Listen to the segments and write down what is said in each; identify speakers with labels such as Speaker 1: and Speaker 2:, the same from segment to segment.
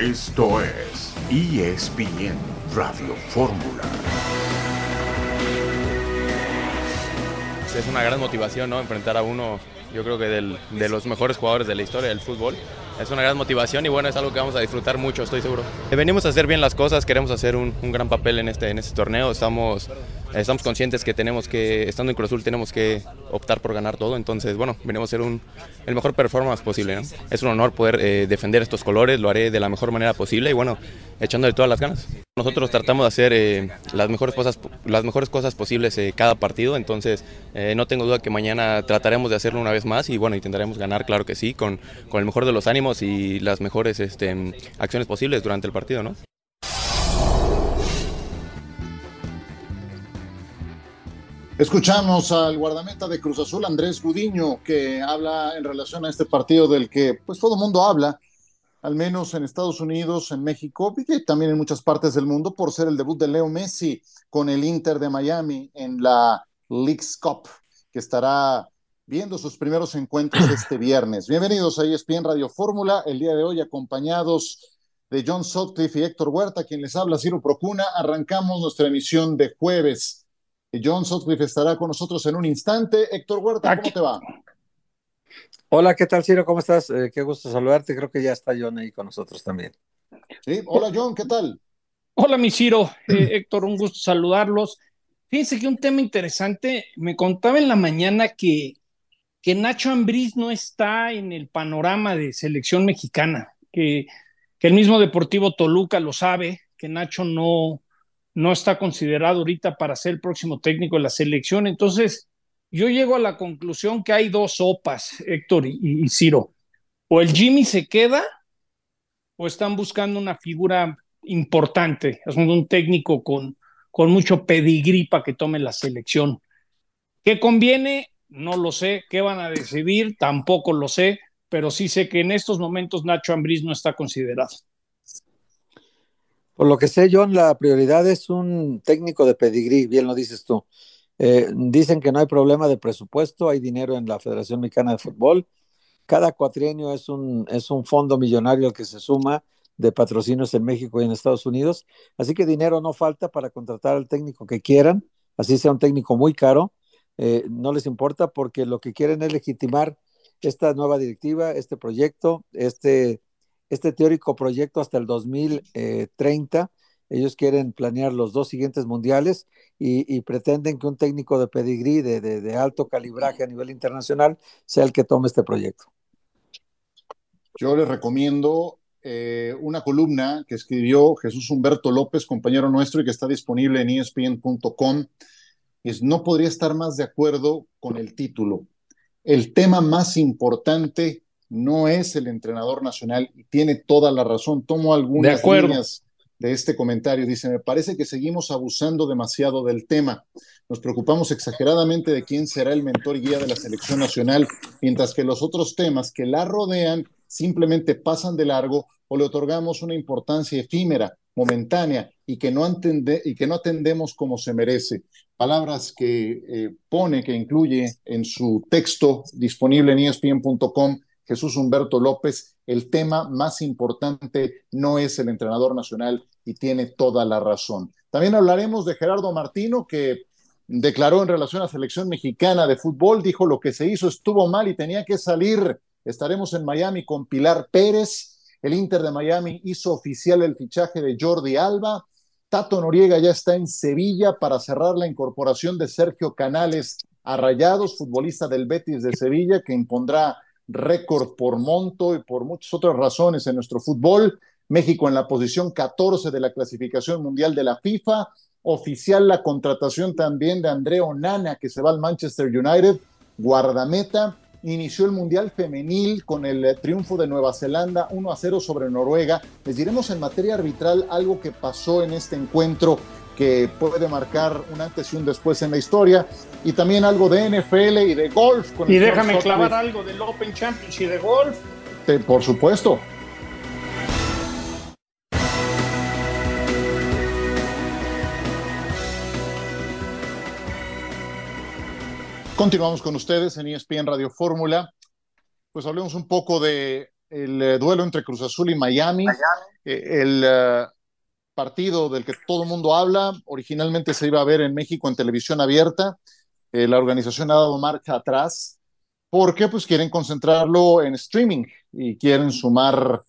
Speaker 1: Esto es ESPN Radio Fórmula.
Speaker 2: Es una gran motivación, ¿no? Enfrentar a uno, yo creo que de los mejores jugadores de la historia del fútbol. Es una gran motivación y bueno, es algo que vamos a disfrutar mucho, estoy seguro. Venimos a hacer bien las cosas, queremos hacer un, gran papel en este, en este torneo. Estamos, estamos conscientes que tenemos que, estando en Cruz Azul, tenemos que optar por ganar todo. Entonces, bueno, venimos a hacer un, el mejor performance posible. Es un honor poder eh, defender estos colores, lo haré de la mejor manera posible y bueno, echándole todas las ganas. Nosotros tratamos de hacer eh, las, mejores cosas, las mejores cosas posibles eh, cada partido, entonces no tengo duda que mañana trataremos de hacerlo una vez más y bueno, intentaremos ganar, claro que sí, con, con el mejor de los ánimos y las mejores este, acciones posibles durante el partido, ¿no?
Speaker 3: Escuchamos al guardameta de Cruz Azul, Andrés Gudiño, que habla en relación a este partido del que pues todo mundo habla, al menos en Estados Unidos, en México y también en muchas partes del mundo, por ser el debut de Leo Messi con el Inter de Miami en la League's Cup, que estará viendo sus primeros encuentros este viernes. Bienvenidos a ESPN Radio Fórmula, el día de hoy acompañados de John Sutcliffe y Héctor Huerta, quien les habla Ciro Procuna. Arrancamos nuestra emisión de jueves. John Sutcliffe estará con nosotros en un instante. Héctor Huerta, ¿cómo te va?
Speaker 4: Hola, ¿qué tal, Ciro? ¿Cómo estás? Eh, qué gusto saludarte. Creo que ya está John ahí con nosotros también.
Speaker 3: Sí, hola, John, ¿qué tal?
Speaker 5: Hola, mi Ciro. Eh, Héctor, un gusto saludarlos. Fíjense que un tema interesante, me contaba en la mañana que, que Nacho Ambriz no está en el panorama de selección mexicana, que, que el mismo Deportivo Toluca lo sabe, que Nacho no, no está considerado ahorita para ser el próximo técnico de la selección. Entonces, yo llego a la conclusión que hay dos sopas, Héctor y, Ciro. O el Jimmy se queda o están buscando una figura importante, es un técnico con, con mucho pedigrí para que tome la selección. ¿Qué conviene? No lo sé. ¿Qué van a decidir? Tampoco lo sé, pero sí sé que en estos momentos Nacho Ambriz no está considerado.
Speaker 4: Por lo que sé, John, la prioridad es un técnico de pedigrí, bien lo dices tú. Eh, dicen que no hay problema de presupuesto, hay dinero en la Federación Mexicana de Fútbol. Cada cuatrienio es un, es un fondo millonario al que se suma de patrocinios en México y en Estados Unidos. Así que dinero no falta para contratar al técnico que quieran, así sea un técnico muy caro. Eh, no les importa porque lo que quieren es legitimar esta nueva directiva, este proyecto, este, este teórico proyecto hasta el 2030 ellos quieren planear los dos siguientes mundiales y, pretenden que un técnico de pedigrí, de, alto calibraje a nivel internacional, sea el que tome este proyecto.
Speaker 3: Yo les recomiendo eh, una columna que escribió Jesús Humberto López, compañero nuestro, y que está disponible en espn.com. Es, no podría estar más de acuerdo con el título. El tema más importante no es el entrenador nacional y tiene toda la razón. Tomo algunas líneas de este comentario. Dice, me parece que seguimos abusando demasiado del tema. Nos preocupamos exageradamente de quién será el mentor y guía de la selección nacional, mientras que los otros temas que la rodean simplemente pasan de largo o le otorgamos una importancia efímera, momentánea y que no, y que no atendemos como se merece. Palabras que eh, pone, que incluye en su texto disponible en espn.com Jesús Humberto López, el tema más importante no es el entrenador nacional y tiene toda la razón. También hablaremos de Gerardo Martino, que declaró en relación a la selección mexicana de fútbol, dijo lo que se hizo estuvo mal y tenía que salir. Estaremos en Miami con Pilar Pérez. El Inter de Miami hizo oficial el fichaje de Jordi Alba. Tato Noriega ya está en Sevilla para cerrar la incorporación de Sergio Canales a Rayados, futbolista del Betis de Sevilla, que impondrá récord por monto y por muchas otras razones en nuestro fútbol. México en la posición 14 de la clasificación mundial de la FIFA. Oficial la contratación también de André Onana, que se va al Manchester United, guardameta. Inició el Mundial Femenil con el triunfo de Nueva Zelanda 1 a 0 sobre Noruega. Les diremos en materia arbitral algo que pasó en este encuentro que puede marcar un antes y un después en la historia, y también algo de NFL y de golf.
Speaker 5: y déjame clavar algo del Open Championship de golf.
Speaker 3: por supuesto. Continuamos con ustedes en ESPN Radio Fórmula. Pues hablemos un poco de el eh, duelo entre Cruz Azul y Miami, eh, el eh, partido del que todo el mundo habla, originalmente se iba a ver en México en televisión abierta, la organización ha dado marcha atrás, porque pues quieren concentrarlo en streaming y quieren sumar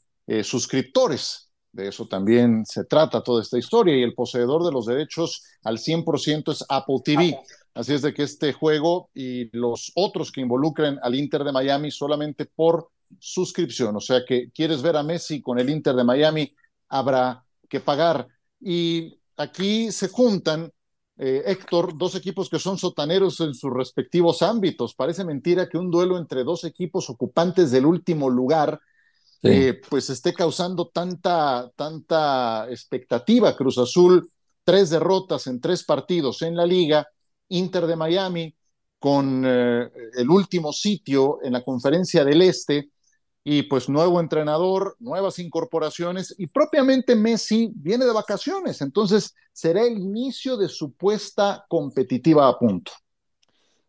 Speaker 3: suscriptores. De eso también se trata toda esta historia. Y el poseedor de los derechos al 100% es Apple TV. Así es de que este juego y los otros que involucren al Inter de Miami solamente por suscripción. O sea que quieres ver a Messi con el Inter de Miami, habrá que pagar. Y aquí se juntan, eh, Héctor, dos equipos que son sotaneros en sus respectivos ámbitos. Parece mentira que un duelo entre dos equipos ocupantes del último lugar eh, pues esté causando tanta, tanta expectativa. Cruz Azul, tres derrotas en tres partidos en la liga, Inter de Miami con eh, el último sitio en la conferencia del Este y pues nuevo entrenador, nuevas incorporaciones y propiamente Messi viene de vacaciones, entonces será el inicio de su puesta competitiva a punto.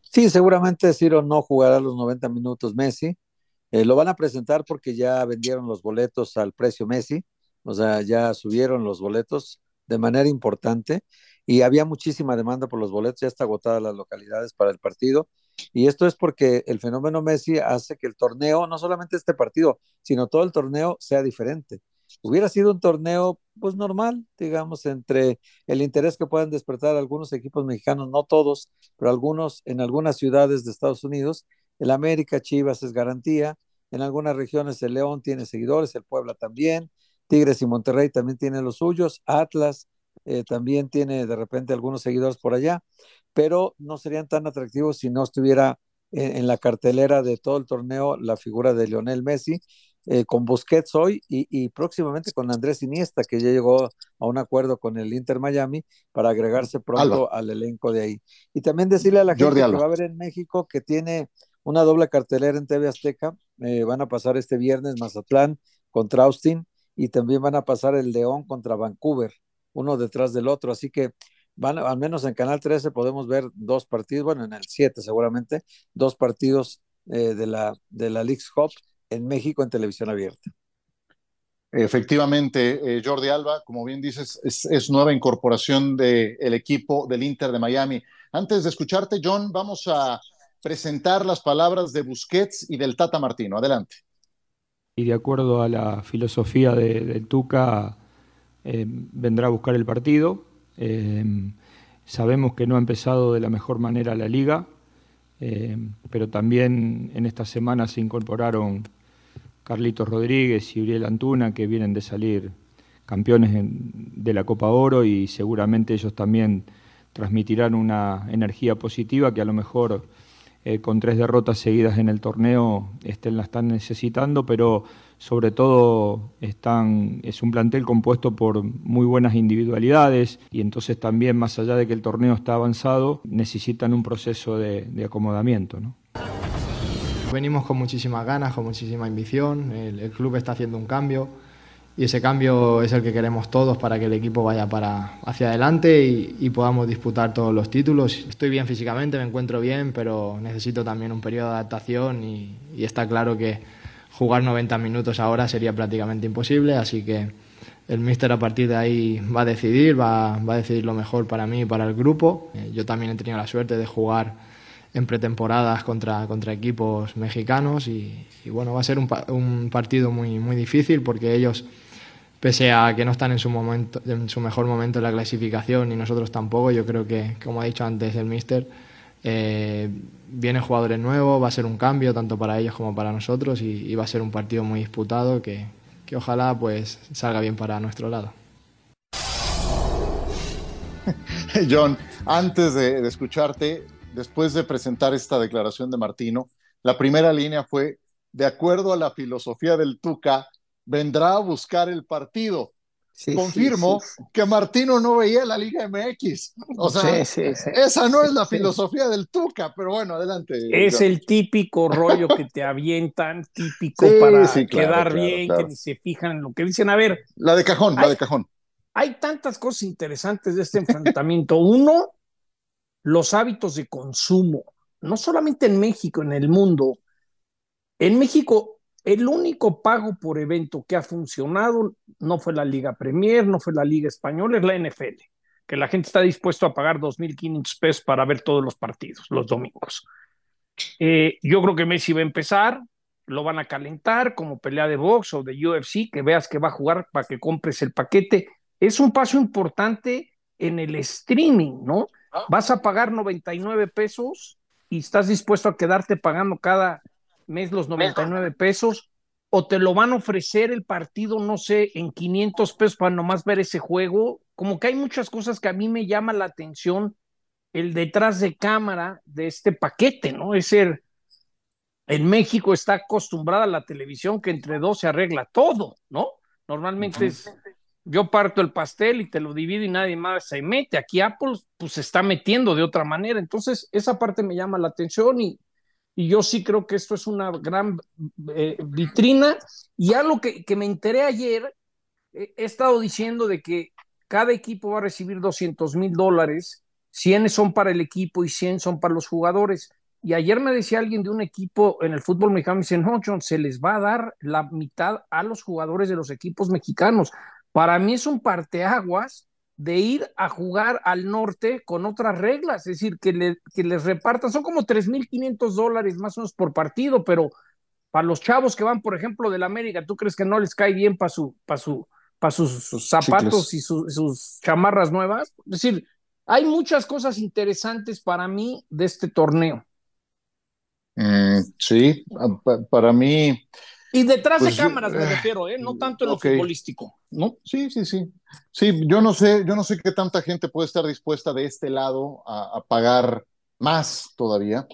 Speaker 4: Sí, seguramente Ciro no jugará los 90 minutos Messi, eh, lo van a presentar porque ya vendieron los boletos al precio Messi, o sea, ya subieron los boletos de manera importante y había muchísima demanda por los boletos, ya está agotada las localidades para el partido. Y esto es porque el fenómeno Messi hace que el torneo, no solamente este partido, sino todo el torneo sea diferente. Hubiera sido un torneo pues normal, digamos, entre el interés que puedan despertar algunos equipos mexicanos, no todos, pero algunos en algunas ciudades de Estados Unidos el América, Chivas es garantía. En algunas regiones el León tiene seguidores, el Puebla también. Tigres y Monterrey también tienen los suyos. Atlas eh, también tiene de repente algunos seguidores por allá, pero no serían tan atractivos si no estuviera en, la cartelera de todo el torneo la figura de Lionel Messi, eh, con Busquets hoy y, próximamente con Andrés Iniesta, que ya llegó a un acuerdo con el Inter Miami para agregarse pronto al elenco de ahí. Y también decirle a la gente que va a ver en México que tiene una doble cartelera en TV Azteca. Eh, van a pasar este viernes Mazatlán contra Austin y también van a pasar el León contra Vancouver, uno detrás del otro. Así que van, al menos en Canal 13 podemos ver dos partidos, bueno, en el 7 seguramente, dos partidos eh, de, la, de la Cup en México en televisión abierta.
Speaker 3: Efectivamente, eh, Jordi Alba, como bien dices, es, nueva incorporación del equipo del Inter de Miami. Antes de escucharte, John, vamos a presentar las palabras de Busquets y del Tata Martino. Adelante.
Speaker 6: Y de acuerdo a la filosofía del Tuca, eh, vendrá a buscar el partido. Eh, sabemos que no ha empezado de la mejor manera la liga, eh, pero también en esta semana se incorporaron Carlitos Rodríguez y Uriel Antuna, que vienen de salir campeones de la Copa Oro y seguramente ellos también transmitirán una energía positiva que a lo mejor con tres derrotas seguidas en el torneo la están necesitando, pero sobre todo están, es un plantel compuesto por muy buenas individualidades y entonces también, más allá de que el torneo está avanzado, necesitan un proceso de, acomodamiento.
Speaker 7: Venimos con muchísimas ganas, con muchísima ambición, el club está haciendo un cambio y ese cambio es el que queremos todos para que el equipo vaya para hacia adelante y, podamos disputar todos los títulos. Estoy bien físicamente, me encuentro bien, pero necesito también un periodo de adaptación y, está claro que jugar 90 minutos ahora sería prácticamente imposible, así que el míster a partir de ahí va a decidir, va, va, a decidir lo mejor para mí y para el grupo. Eh, yo también he tenido la suerte de jugar en pretemporadas contra, contra equipos mexicanos y, bueno, va a ser un, un partido muy, muy difícil porque ellos pese a que no están en su, momento, en su mejor momento en la clasificación y nosotros tampoco, yo creo que, como ha dicho antes el míster, eh, vienen jugadores nuevos, va a ser un cambio tanto para ellos como para nosotros y, va a ser un partido muy disputado que, ojalá pues salga bien para nuestro lado.
Speaker 3: John, antes de, de escucharte, después de presentar esta declaración de Martino, la primera línea fue, de acuerdo a la filosofía del Tuca, vendrá a buscar el partido. Confirmo que Martino no veía la Liga MX. O sea, esa no es la filosofía del Tuca, pero bueno, adelante.
Speaker 5: Es el típico rollo que te avientan, típico para quedar bien, que se fijan en lo que dicen. A ver.
Speaker 3: La de cajón, la de cajón.
Speaker 5: Hay tantas cosas interesantes de este enfrentamiento. Uno, los hábitos de consumo, no solamente en México, en el mundo. En México el único pago por evento que ha funcionado no fue la Liga Premier, no fue la Liga Española, es la NFL, que la gente está dispuesto a pagar 2.500 pesos para ver todos los partidos los domingos. Eh, yo creo que Messi va a empezar, lo van a calentar como pelea de box o de UFC, que veas que va a jugar para que compres el paquete. Es un paso importante en el streaming, ¿no? Ah. Vas a pagar 99 pesos y estás dispuesto a quedarte pagando cada mes los 99 pesos o te lo van a ofrecer el partido, no sé, en 500 pesos para nomás ver ese juego. Como que hay muchas cosas que a mí me llama la atención el detrás de cámara de este paquete, ¿no? Es ser, en México está acostumbrada la televisión que entre dos se arregla todo, ¿no? Normalmente es, yo parto el pastel y te lo divido y nadie más se mete. Aquí Apple pues se está metiendo de otra manera. Entonces, esa parte me llama la atención y, y yo sí creo que esto es una gran eh, vitrina. Y algo que, que me enteré ayer, he estado diciendo de que cada equipo va a recibir 200 mil dólares, 100 son para el equipo y 100 son para los jugadores. Y ayer me decía alguien de un equipo en el fútbol mexicano, me dice, no, John, se les va a dar la mitad a los jugadores de los equipos mexicanos. Para mí es un parteaguas de ir a jugar al norte con otras reglas, es decir, que, le, que les repartan, son como 3.500 dólares más o menos por partido, pero para los chavos que van, por ejemplo, del América, ¿tú crees que no les cae bien para su, para su, para sus, zapatos y sus chamarras nuevas? Es decir, hay muchas cosas interesantes para mí de este torneo.
Speaker 3: Mm, sí, para mí,
Speaker 5: y detrás de pues, cámaras me eh, refiero, ¿eh? no tanto en lo futbolístico, ¿no?
Speaker 3: Sí, sí, sí. Sí, yo no sé, yo no sé qué tanta gente puede estar dispuesta de este lado a, pagar más todavía.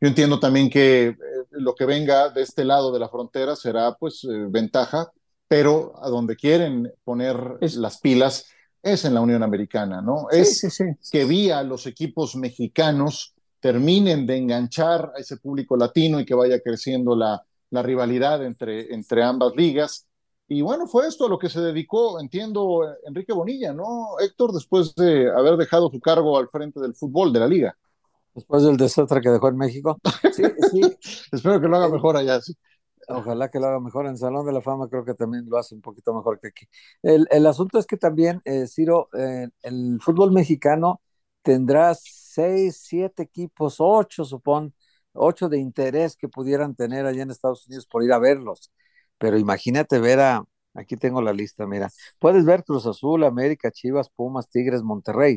Speaker 3: Yo entiendo también que eh, lo que venga de este lado de la frontera será pues eh, ventaja, pero a donde quieren poner las pilas es en la Unión Americana, ¿no? es que vía los equipos mexicanos terminen de enganchar a ese público latino y que vaya creciendo la, la rivalidad entre, entre ambas ligas. Y bueno, fue esto a lo que se dedicó, entiendo, Enrique Bonilla, ¿no? Héctor, después de haber dejado su cargo al frente del fútbol de la liga.
Speaker 4: Después del desastre que dejó en México.
Speaker 3: Sí, sí. Espero que lo haga mejor allá. Sí.
Speaker 4: Ojalá que lo haga mejor. En Salón de la Fama creo que también lo hace un poquito mejor que aquí. El, el asunto es que también, eh, Ciro, eh, el fútbol mexicano tendrá seis, siete equipos, ocho, supón, ocho de interés que pudieran tener allá en Estados Unidos por ir a verlos. Pero imagínate ver a, aquí tengo la lista, mira, puedes ver Cruz Azul, América, Chivas, Pumas, Tigres, Monterrey.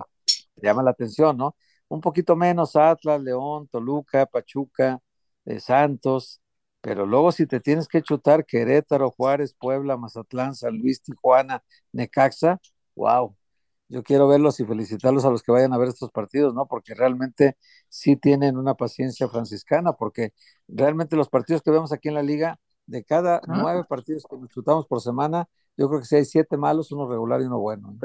Speaker 4: llama la atención, ¿no? Un poquito menos Atlas, León, Toluca, Pachuca, eh, Santos, pero luego si te tienes que chutar Querétaro, Juárez, Puebla, Mazatlán, San Luis, Tijuana, Necaxa, wow, yo quiero verlos y felicitarlos a los que vayan a ver estos partidos, ¿no? Porque realmente sí tienen una paciencia franciscana, porque realmente los partidos que vemos aquí en la liga, de cada ah. nueve partidos que disfrutamos por semana, yo creo que si hay siete malos, uno regular y uno bueno.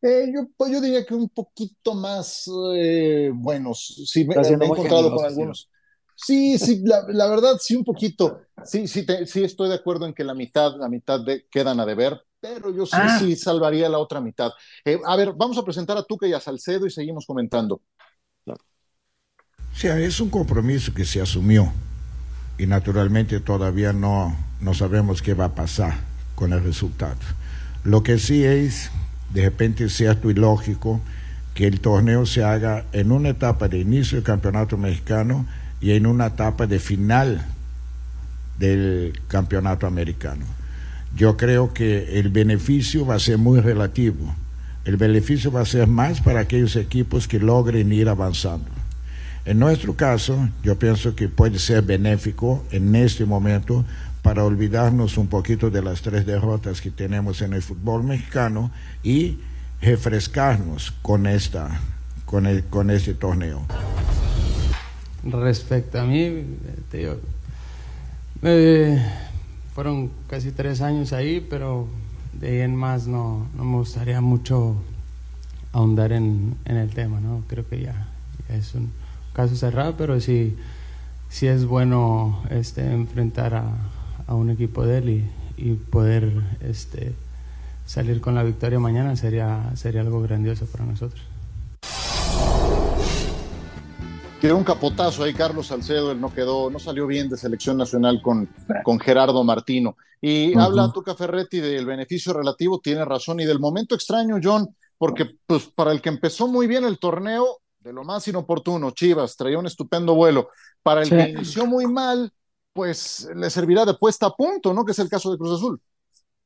Speaker 3: Eh, yo, pues yo diría que un poquito más eh, buenos. Sí, me, he encontrado con algunos. Sí, sí, la, verdad, sí, un poquito. Sí, sí, sí, estoy de acuerdo en que la mitad, la mitad de, quedan a deber, pero yo sí, ah. sí salvaría la otra mitad. Eh, a ver, vamos a presentar a Tuca y a Salcedo y seguimos comentando.
Speaker 8: O sea, es un compromiso que se asumió y naturalmente todavía no, no sabemos qué va a pasar con el resultado. Lo que sí es, de repente, cierto y lógico que el torneo se haga en una etapa de inicio del campeonato mexicano y en una etapa de final del campeonato americano yo creo que el beneficio va a ser muy relativo. El beneficio va a ser más para aquellos equipos que logren ir avanzando. En nuestro caso, yo pienso que puede ser benéfico en este momento para olvidarnos un poquito de las tres derrotas que tenemos en el fútbol mexicano y refrescarnos con esta con, con este torneo.
Speaker 9: Respecto a mí, te digo, fueron casi tres años ahí, pero de ahí en más no, no me gustaría mucho ahondar en, en, el tema, ¿no? Creo que ya, es un caso cerrado, pero sí, sí es bueno este, enfrentar a, a un equipo de él y, y, poder este, salir con la victoria mañana sería, sería algo grandioso para nosotros.
Speaker 3: tiró un capotazo ahí Carlos Salcedo, él no quedó, no salió bien de selección nacional con, con Gerardo Martino. Y habla Tuca Ferretti del beneficio relativo, tiene razón, y del momento extraño, John, porque pues para el que empezó muy bien el torneo, de lo más inoportuno, Chivas, traía un estupendo vuelo. Para el que inició muy mal, pues le servirá de puesta a punto, ¿no? Que es el caso de Cruz Azul.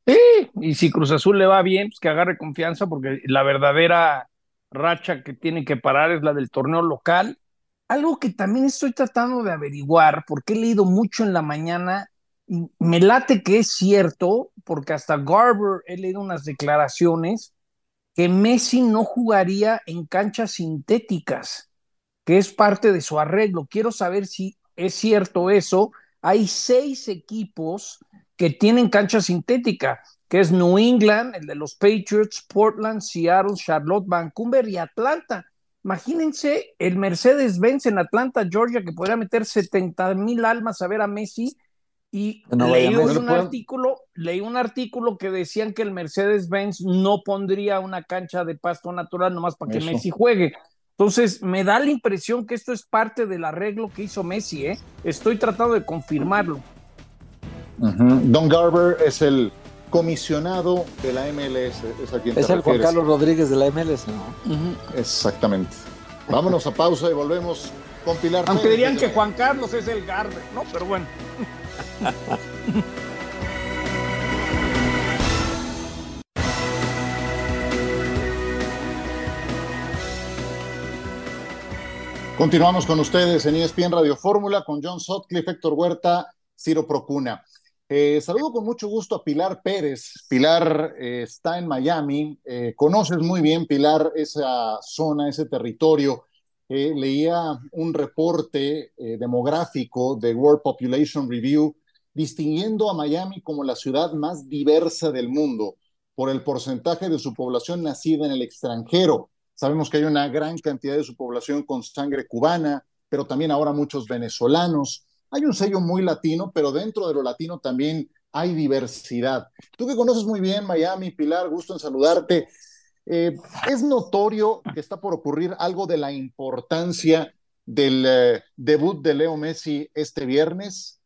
Speaker 5: Sí, y si Cruz Azul le va bien, pues que agarre confianza, porque la verdadera racha que tiene que parar es la del torneo local algo que también estoy tratando de averiguar, porque he leído mucho en la mañana, y me late que es cierto, porque hasta Garber he leído unas declaraciones que Messi no jugaría en canchas sintéticas, que es parte de su arreglo. Quiero saber si es cierto eso. Hay seis equipos que tienen cancha sintética, que es New England, el de los Patriots, Portland, Seattle, Charlotte, Vancouver y Atlanta. Imagínense el Mercedes-Benz en Atlanta, Georgia, que podría meter 70 mil almas a ver a Messi. Y leí un artículo, leí un artículo que decían que el Mercedes-Benz no pondría una cancha de pasto natural nomás para que Messi juegue. Entonces, me da la impresión que esto es parte del arreglo que hizo Messi, ¿eh? Estoy tratando de confirmarlo.
Speaker 3: Don Garber es el comisionado de la MLS.
Speaker 4: Es, el Juan Carlos Rodríguez de la MLS, ¿no?
Speaker 3: Exactamente. Vámonos a pausa y volvemos con Pilar.
Speaker 5: Aunque dirían que Juan Carlos es el Garber, ¿no? Pero bueno.
Speaker 3: Continuamos con ustedes en ESPN Radio Fórmula con John Sotcliffe, Héctor Huerta, Ciro Procuna. Eh, saludo con mucho gusto a Pilar Pérez. Pilar eh, está en Miami. Eh, conoces muy bien, Pilar, esa zona, ese territorio. leía un reporte demográfico de World Population Review distinguiendo a Miami como la ciudad más diversa del mundo por el porcentaje de su población nacida en el extranjero. Sabemos que hay una gran cantidad de su población con sangre cubana, pero también ahora muchos venezolanos hay un sello muy latino, pero dentro de lo latino también hay diversidad. Tú que conoces muy bien Miami, Pilar, gusto en saludarte. Eh, ¿Es notorio que está por ocurrir algo de la importancia del eh, debut de Leo Messi este viernes?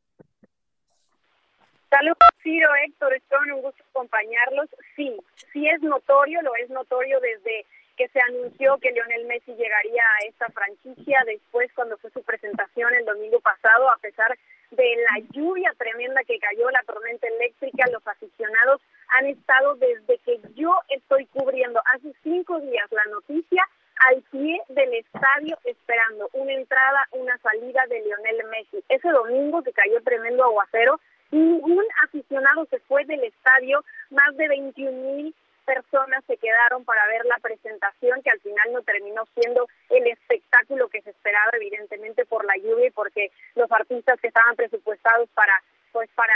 Speaker 10: Saludos, Ciro, Héctor, es un gusto acompañarlos. Sí, sí es notorio, lo es notorio desde que se anunció que Lionel Messi llegaría a esta franquicia después cuando fue su presentación el domingo pasado, a pesar de la lluvia tremenda que cayó, la tormenta eléctrica, los aficionados han estado desde que yo estoy cubriendo hace cinco días la noticia al pie del estadio esperando una entrada, una salida de Lionel Messi. Ese domingo que cayó tremendo aguacero, ningún aficionado se fue del estadio, más de 21 mil personas se quedaron para ver la presentación que al final no terminó siendo el espectáculo que se esperaba evidentemente por la lluvia y porque los artistas que estaban presupuestados para pues para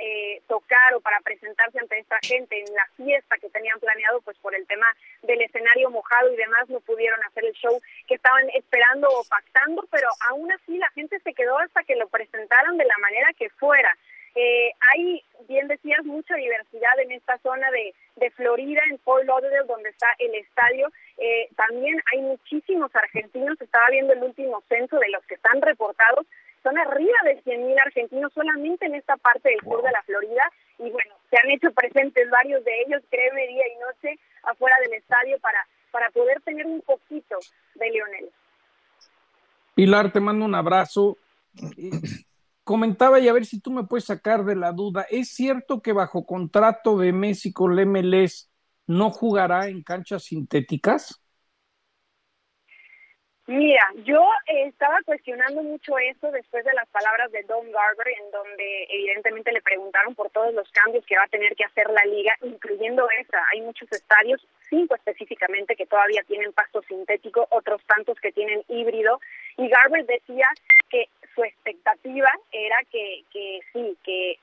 Speaker 10: eh, tocar o para presentarse ante esta gente en la fiesta que tenían planeado, pues por el tema del escenario mojado y demás no pudieron hacer el show que estaban esperando o pactando, pero aún así la gente se quedó hasta que lo presentaron de la manera que fuera. Eh, hay, bien decías, mucha diversidad en esta zona de, de Florida, en Fort Lauderdale, donde está el estadio. Eh, también hay muchísimos argentinos, estaba viendo el último censo de los que están reportados, son arriba de 100.000 argentinos solamente en esta parte del sur de la Florida y bueno, se han hecho presentes varios de ellos, créeme, día y noche afuera del estadio para, para poder tener un poquito de Lionel.
Speaker 5: Pilar, te mando un abrazo comentaba y a ver si tú me puedes sacar de la duda, ¿es cierto que bajo contrato de Messi con el no jugará en canchas sintéticas?
Speaker 10: Mira, yo estaba cuestionando mucho eso después de las palabras de Don Garber, en donde evidentemente le preguntaron por todos los cambios que va a tener que hacer la liga, incluyendo esa. Hay muchos estadios, cinco específicamente, que todavía tienen pasto sintético, otros tantos que tienen híbrido. Y Garber decía que su expectativa era que, que sí, que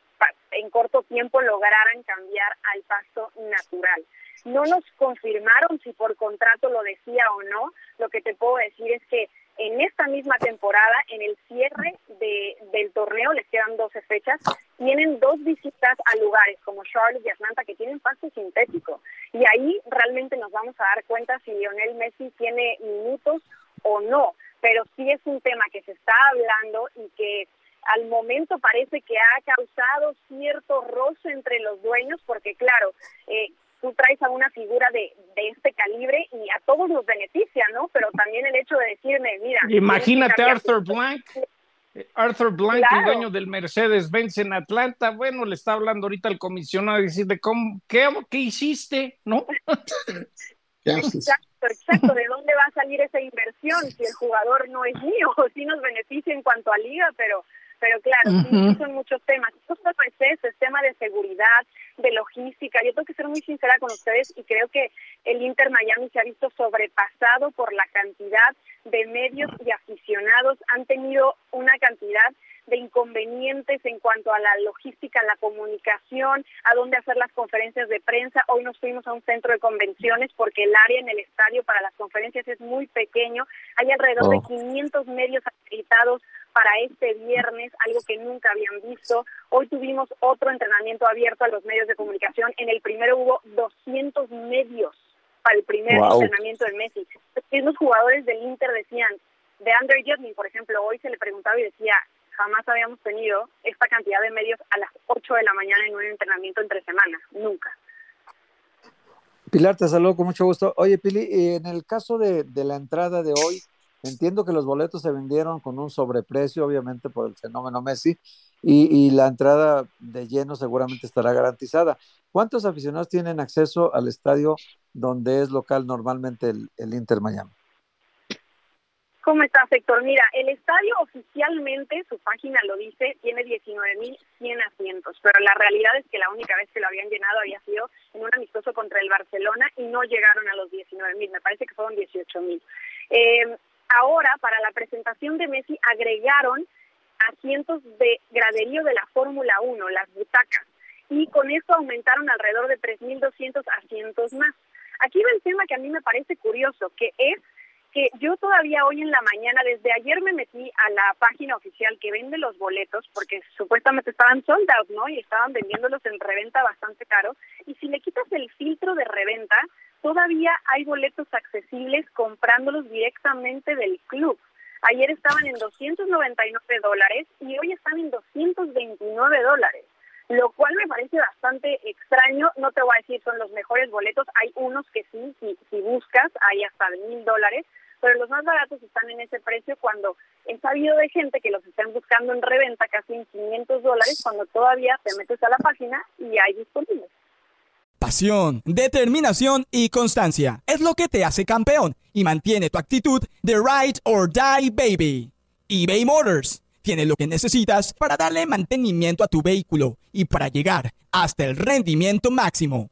Speaker 10: en corto tiempo lograran cambiar al pasto natural. No nos confirmaron si por contrato lo decía o no. Lo que te puedo decir es que en esta misma temporada, en el cierre de, del torneo, les quedan 12 fechas, tienen dos visitas a lugares como Charlotte y Atlanta que tienen pasto sintético. Y ahí realmente nos vamos a dar cuenta si Lionel Messi tiene minutos o no pero sí es un tema que se está hablando y que al momento parece que ha causado cierto roce entre los dueños, porque claro, eh, tú traes a una figura de, de este calibre y a todos nos beneficia, ¿no? Pero también el hecho de decirme, mira...
Speaker 5: Imagínate Arthur Blank, Arthur Blank, el dueño del Mercedes-Benz en Atlanta, bueno, le está hablando ahorita el comisionado y decirle, ¿cómo, qué, ¿qué hiciste? ¿No?
Speaker 10: Exacto, exacto. ¿De dónde va a salir esa inversión si el jugador no es mío? Sí nos beneficia en cuanto a liga, pero pero claro, sí, son muchos temas. Esto es eso, es tema de seguridad, de logística. Yo tengo que ser muy sincera con ustedes y creo que el Inter Miami se ha visto sobrepasado por la cantidad de medios y aficionados. Han tenido una cantidad de inconvenientes en cuanto a la logística, la comunicación, a dónde hacer las conferencias de prensa. Hoy nos fuimos a un centro de convenciones porque el área en el estadio para las conferencias es muy pequeño. Hay alrededor de 500 medios acreditados para este viernes, algo que nunca habían visto. Hoy tuvimos otro entrenamiento abierto a los medios de comunicación. En el primero hubo 200 medios para el primer entrenamiento del Messi. Los mismos jugadores del Inter decían, de Andre Judging, por ejemplo, hoy se le preguntaba y decía, jamás habíamos tenido esta cantidad de medios a las 8 de la mañana en un entrenamiento entre semanas, nunca.
Speaker 4: Pilar, te saludo con mucho gusto. Oye, Pili, en el caso de, de la entrada de hoy, Entiendo que los boletos se vendieron con un sobreprecio, obviamente por el fenómeno Messi, y, la entrada de lleno seguramente estará garantizada. ¿Cuántos aficionados tienen acceso al estadio donde es local normalmente el, Inter Miami?
Speaker 10: ¿Cómo estás, Héctor? Mira, el estadio oficialmente, su página lo dice, tiene 19.100 asientos, pero la realidad es que la única vez que lo habían llenado había sido en un amistoso contra el Barcelona y no llegaron a los 19.000, me parece que fueron 18.000. Eh, Ahora, para la presentación de Messi, agregaron asientos de graderío de la Fórmula 1, las butacas, y con esto aumentaron alrededor de 3.200 asientos más. Aquí va el tema que a mí me parece curioso, que es que yo todavía hoy en la mañana, desde ayer me metí a la página oficial que vende los boletos, porque supuestamente estaban sold out, ¿no? Y estaban vendiéndolos en reventa bastante caro. Y si le quitas el filtro de reventa, todavía hay boletos accesibles comprándolos directamente del club. Ayer estaban en 299 dólares y hoy están en 229 dólares, lo cual me parece bastante extraño. No te voy a decir son los mejores boletos, hay unos que sí, si, si buscas, hay hasta de mil dólares, pero los más baratos están en ese precio cuando he sabido de gente que los están buscando en reventa casi en 500 dólares cuando todavía te metes a la página y hay disponibles.
Speaker 11: Pasión, determinación y constancia es lo que te hace campeón y mantiene tu actitud de ride or die baby. eBay Motors tiene lo que necesitas para darle mantenimiento a tu vehículo y para llegar hasta el rendimiento máximo.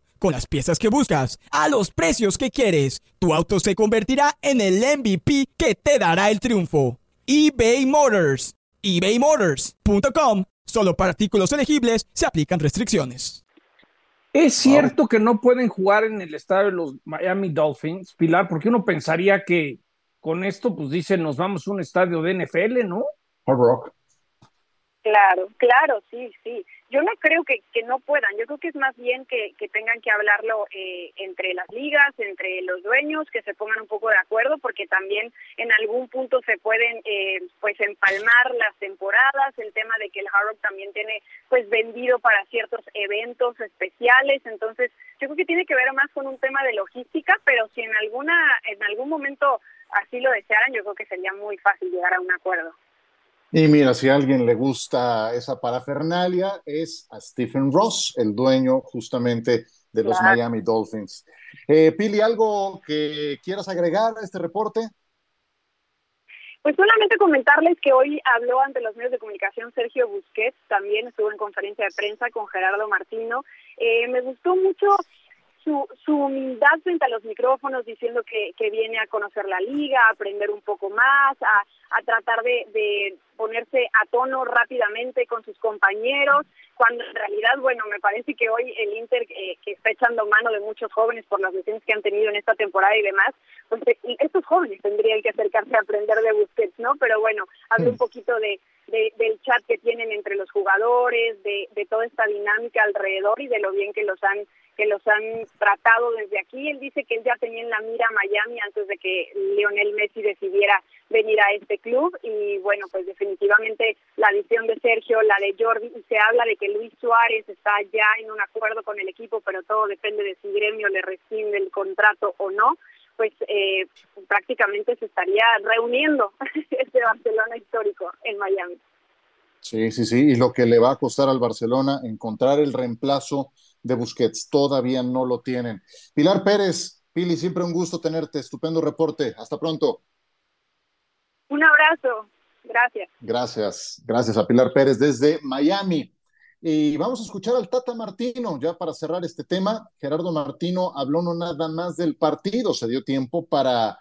Speaker 11: Con las piezas que buscas, a los precios que quieres, tu auto se convertirá en el MVP que te dará el triunfo. eBay Motors. ebaymotors.com Solo para artículos elegibles se aplican restricciones.
Speaker 5: Es cierto que no pueden jugar en el estadio de los Miami Dolphins, Pilar, porque uno pensaría que con esto, pues dicen, nos vamos a un estadio de NFL, ¿no?
Speaker 3: Rock.
Speaker 10: Claro, claro, sí, sí. Yo no creo que, no puedan, yo creo que es más bien que, que tengan que hablarlo eh, entre las ligas, entre los dueños, que se pongan un poco de acuerdo, porque también en algún punto se pueden eh, pues empalmar las temporadas, el tema de que el Hard Rock también tiene pues vendido para ciertos eventos especiales, entonces yo creo que tiene que ver más con un tema de logística, pero si en alguna en algún momento así lo desearan, yo creo que sería muy fácil llegar a un acuerdo.
Speaker 3: Y mira, si a alguien le gusta esa parafernalia, es a Stephen Ross, el dueño justamente de los Miami Dolphins. Eh, Pili, ¿algo que quieras agregar a este reporte?
Speaker 10: Pues solamente comentarles que hoy habló ante los medios de comunicación Sergio Busquets, también estuvo en conferencia de prensa con Gerardo Martino. Eh, me gustó mucho su, su humildad frente a los micrófonos diciendo que, que viene a conocer la liga, a aprender un poco más, a, a tratar de, de ponerse a tono rápidamente con sus compañeros, cuando en realidad, bueno, me parece que hoy el Inter, eh, que está echando mano de muchos jóvenes por las lesiones que han tenido en esta temporada y demás, pues eh, estos jóvenes tendrían que acercarse a aprender de Busquets, ¿no? Pero bueno, hablo un poquito de, de, del chat que tienen entre los jugadores, de, de toda esta dinámica alrededor y de lo bien que los han que los han tratado desde aquí. Él dice que él ya tenía en la mira Miami antes de que Lionel Messi decidiera venir a este club y bueno, pues definitivamente la adición de Sergio, la de Jordi, y se habla de que Luis Suárez está ya en un acuerdo con el equipo, pero todo depende de si Gremio le rescinde el contrato o no pues eh, prácticamente se estaría reuniendo este Barcelona histórico en Miami.
Speaker 3: Sí, sí, sí, y lo que le va a costar al Barcelona encontrar el reemplazo de Busquets, todavía no lo tienen. Pilar Pérez, Pili, siempre un gusto tenerte, estupendo reporte, hasta pronto.
Speaker 10: Un abrazo, gracias.
Speaker 3: Gracias, gracias a Pilar Pérez desde Miami. Y vamos a escuchar al Tata Martino, ya para cerrar este tema. Gerardo Martino habló no nada más del partido, se dio tiempo para,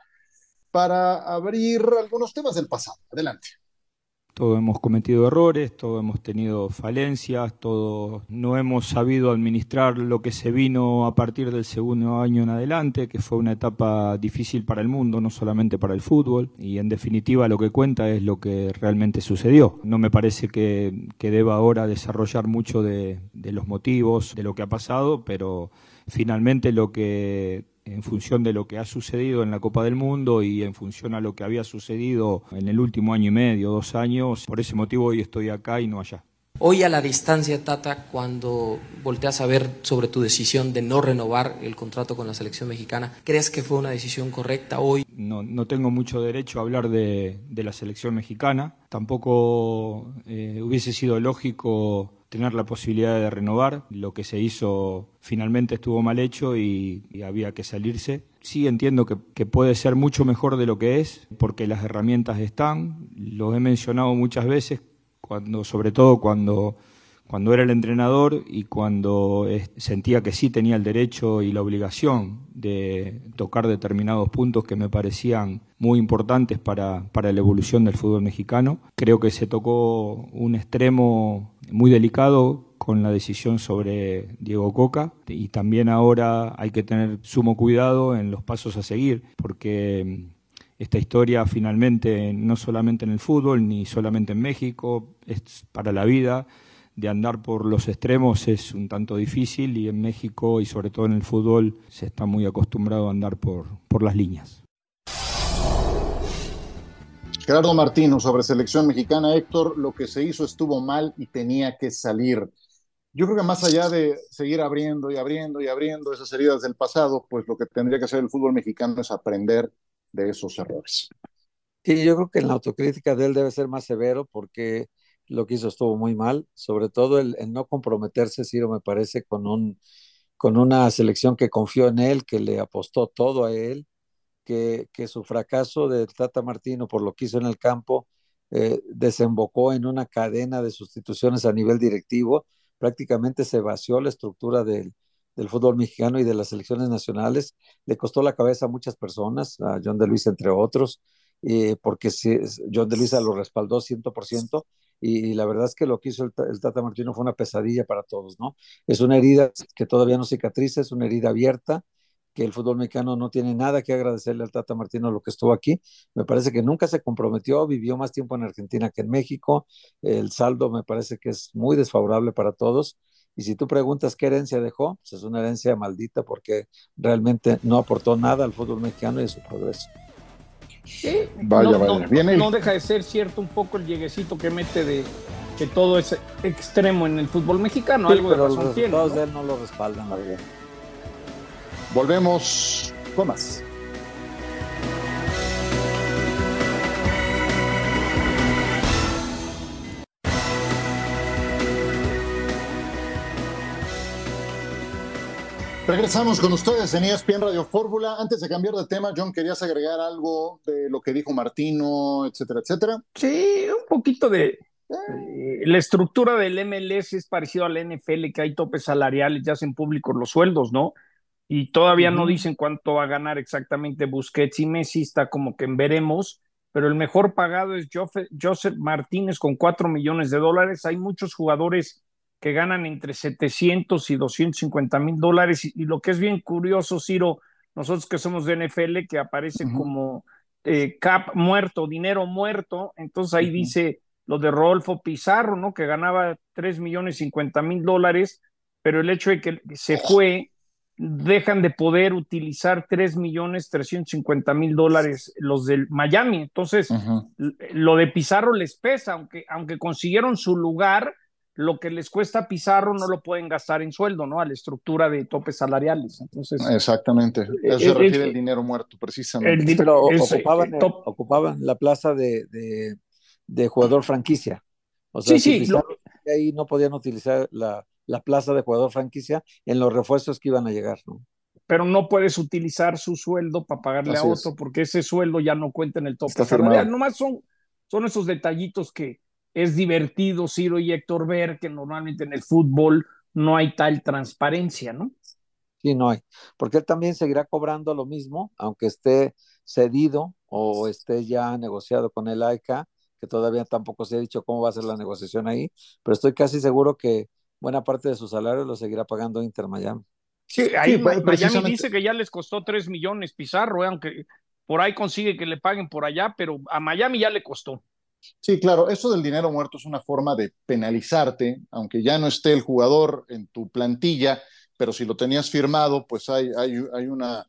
Speaker 3: para abrir algunos temas del pasado. Adelante.
Speaker 6: Todos hemos cometido errores, todos hemos tenido falencias, todos no hemos sabido administrar lo que se vino a partir del segundo año en adelante, que fue una etapa difícil para el mundo, no solamente para el fútbol, y en definitiva lo que cuenta es lo que realmente sucedió. No me parece que, que deba ahora desarrollar mucho de, de los motivos de lo que ha pasado, pero finalmente lo que en función de lo que ha sucedido en la Copa del Mundo y en función a lo que había sucedido en el último año y medio, dos años. Por ese motivo hoy estoy acá y no allá.
Speaker 12: Hoy a la distancia, Tata, cuando volteas a ver sobre tu decisión de no renovar el contrato con la selección mexicana, ¿crees que fue una decisión correcta hoy?
Speaker 6: No, no tengo mucho derecho a hablar de, la selección mexicana. Tampoco eh, hubiese sido lógico tener la posibilidad de renovar. Lo que se hizo finalmente estuvo mal hecho y, había que salirse. Sí entiendo que, que, puede ser mucho mejor de lo que es, porque las herramientas están. Lo he mencionado muchas veces, cuando, sobre todo cuando, cuando era el entrenador y cuando sentía que sí tenía el derecho y la obligación de tocar determinados puntos que me parecían muy importantes para, para la evolución del fútbol mexicano. Creo que se tocó un extremo muy delicado con la decisión sobre Diego Coca y también ahora hay que tener sumo cuidado en los pasos a seguir porque esta historia finalmente no solamente en el fútbol ni solamente en México, es para la vida de andar por los extremos es un tanto difícil y en México y sobre todo en el fútbol se está muy acostumbrado a andar por, por las líneas.
Speaker 3: Gerardo Martino sobre selección mexicana. Héctor, lo que se hizo estuvo mal y tenía que salir. Yo creo que más allá de seguir abriendo y abriendo y abriendo esas heridas del pasado, pues lo que tendría que hacer el fútbol mexicano es aprender de esos errores.
Speaker 4: Sí, yo creo que en la autocrítica de él debe ser más severo porque lo que hizo estuvo muy mal, sobre todo el, el no comprometerse, Ciro, me parece, con, un, con una selección que confió en él, que le apostó todo a él que, que, su fracaso de Tata Martino por lo que hizo en el campo eh, desembocó en una cadena de sustituciones a nivel directivo. Prácticamente se vació la estructura del, del fútbol mexicano y de las selecciones nacionales. Le costó la cabeza a muchas personas, a John de Luis entre otros, eh, porque si, John de Luisa lo respaldó 100%. Y, y, la verdad es que lo que hizo el, el, Tata Martino fue una pesadilla para todos, ¿no? Es una herida que todavía no cicatriza, es una herida abierta, que el fútbol mexicano no tiene nada que agradecerle al Tata Martino lo que estuvo aquí. Me parece que nunca se comprometió, vivió más tiempo en Argentina que en México. El saldo me parece que es muy desfavorable para todos. Y si tú preguntas qué herencia dejó, pues es una herencia maldita porque realmente no aportó nada al fútbol mexicano y a su progreso.
Speaker 5: Sí, vaya, no, vaya. No, Viene no deja de ser cierto un poco el lleguecito que mete de que todo es extremo en el fútbol mexicano.
Speaker 4: Sí,
Speaker 5: algo
Speaker 4: pero
Speaker 5: de
Speaker 4: los
Speaker 5: razón
Speaker 4: resultados
Speaker 5: tiene,
Speaker 4: de él no lo respaldan, la verdad.
Speaker 3: Volvemos con más. Regresamos con ustedes en ESPN Radio Fórmula. Antes de cambiar de tema, John, ¿querías agregar algo de lo que dijo Martino, etcétera, etcétera?
Speaker 5: Sí, un poquito de, eh, la estructura del MLS es parecido a la NFL, que hay topes salariales, ya hacen públicos los sueldos, ¿no? Y todavía uh -huh. no dicen cuánto va a ganar exactamente Busquets y Messi, está como que en veremos. pero el mejor pagado es Joseph Martínez con 4 millones de dólares. Hay muchos jugadores que ganan entre 700 y 250 mil dólares. Y, lo que es bien curioso, Ciro, nosotros que somos de NFL, que aparece como eh, cap muerto, dinero muerto, entonces ahí dice lo de Rodolfo Pizarro, ¿no? Que ganaba 3 millones 50 mil dólares, pero el hecho de que se fue, dejan de poder utilizar 3 millones 350 mil dólares los del Miami. Entonces, lo de Pizarro les pesa, aunque, aunque consiguieron su lugar, lo que les cuesta Pizarro no lo pueden gastar en sueldo, ¿no? A la estructura de topes salariales. Entonces,
Speaker 3: Exactamente. Eso se refiere el dinero muerto, precisamente.
Speaker 4: Pero ocupaban, ocupaban, la plaza de, de, jugador franquicia. O sea, sí, sí. Ahí no podían utilizar la, la, plaza de jugador franquicia en los refuerzos que iban a llegar, ¿no?
Speaker 5: Pero no puedes utilizar su sueldo para pagarle a otro, porque ese sueldo ya no cuenta en el tope salarial. Nomás son, son esos detallitos que, es divertido, Ciro y Héctor, ver que normalmente en el fútbol no hay tal transparencia, ¿no?
Speaker 4: Sí, no hay, porque él también seguirá cobrando lo mismo, aunque esté cedido o esté ya negociado con el AICA, que todavía tampoco se ha dicho cómo va a ser la negociación ahí, pero estoy casi seguro que buena parte de su salario lo seguirá pagando Inter Miami.
Speaker 5: Sí, ahí Miami dice que ya les costó 3 millones Pizarro, eh, aunque por ahí consigue que le paguen por allá, pero a Miami ya le costó.
Speaker 3: Sí, claro, eso del dinero muerto es una forma de penalizarte, aunque ya no esté el jugador en tu plantilla, pero si lo tenías firmado, pues hay, hay, hay una,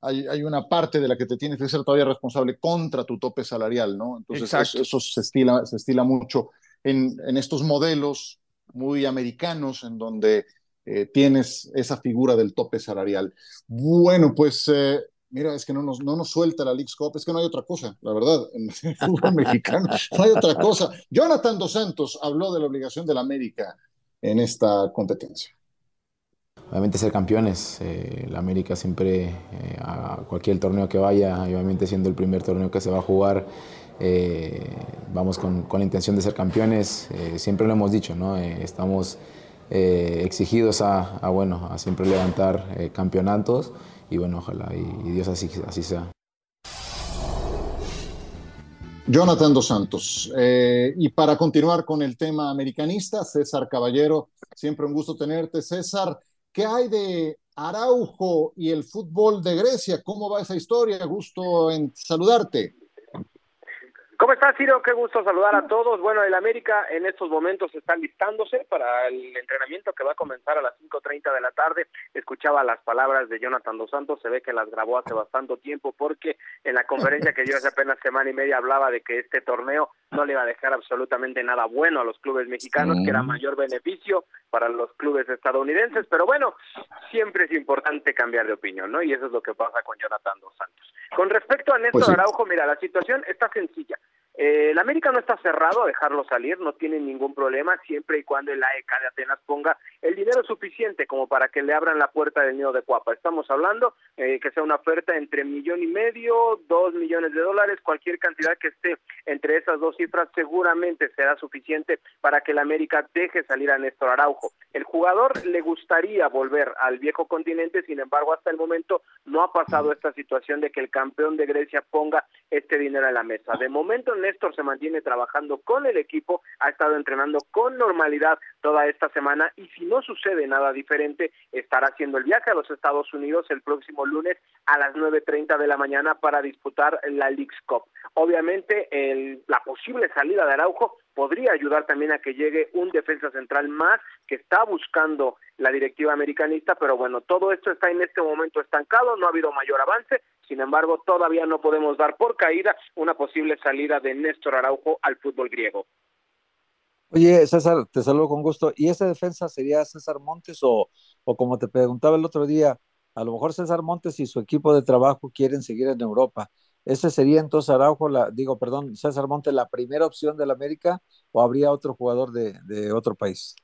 Speaker 3: hay, hay, una parte de la que te tienes que ser todavía responsable contra tu tope salarial, ¿no? Entonces eso, se, estila, se estila mucho en, en, estos modelos muy americanos en donde eh, tienes esa figura del tope salarial. Bueno, pues eh, mira, es que no nos, no nos suelta la League Cup, es que no hay otra cosa, la verdad, en el fútbol mexicano no hay otra cosa. Jonathan Dos Santos habló de la obligación de la América en esta competencia.
Speaker 13: Obviamente ser campeones, eh, la América siempre, eh, a cualquier torneo que vaya, obviamente siendo el primer torneo que se va a jugar, eh, vamos con, con, la intención de ser campeones, siempre lo hemos dicho, ¿no? estamos exigidos a, a, bueno, a siempre levantar campeonatos y bueno, ojalá y, Dios así, así sea.
Speaker 3: Jonathan Dos Santos. Eh, y para continuar con el tema americanista, César Caballero, siempre un gusto tenerte. César, ¿qué hay de Araujo y el fútbol de Grecia? ¿Cómo va esa historia? Gusto en saludarte.
Speaker 14: ¿Cómo estás, Ciro? Qué gusto saludar a todos. Bueno, el América en estos momentos está listándose para el entrenamiento que va a comenzar a las 5.30 de la tarde. Escuchaba las palabras de Jonathan Dos Santos, se ve que las grabó hace bastante tiempo porque en la conferencia que dio hace apenas semana y media hablaba de que este torneo no le iba a dejar absolutamente nada bueno a los clubes mexicanos, que era mayor beneficio para los clubes estadounidenses. Pero bueno, siempre es importante cambiar de opinión, ¿no? Y eso es lo que pasa con Jonathan Dos Santos. Con respecto a Néstor pues Araujo, mira, la situación está sencilla. Eh, el América no está cerrado a dejarlo salir, no tiene ningún problema siempre y cuando el AEK de Atenas ponga el dinero suficiente como para que le abran la puerta del nido de Cuapa. Estamos hablando eh, que sea una oferta entre millón y medio, dos millones de dólares, cualquier cantidad que esté entre esas dos cifras seguramente será suficiente para que el América deje salir a Néstor Araujo. El jugador le gustaría volver al viejo continente, sin embargo hasta el momento no ha pasado esta situación de que el campeón de Grecia ponga este dinero en la mesa. De momento Néstor se mantiene trabajando con el equipo, ha estado entrenando con normalidad toda esta semana y si no sucede nada diferente, estará haciendo el viaje a los Estados Unidos el próximo lunes a las 9.30 de la mañana para disputar la League's Cup. Obviamente, el, la posible salida de Araujo podría ayudar también a que llegue un defensa central más que está buscando la directiva americanista, pero bueno, todo esto está en este momento estancado, no ha habido mayor avance, sin embargo, todavía no podemos dar por caída una posible salida de Néstor Araujo al fútbol griego.
Speaker 4: Oye, César, te saludo con gusto. ¿Y esa defensa sería César Montes o, o como te preguntaba el otro día, a lo mejor César Montes y su equipo de trabajo quieren seguir en Europa? ¿Ese sería entonces Araujo, la, digo, perdón, César Montes, la primera opción del América o habría otro jugador de, de otro país?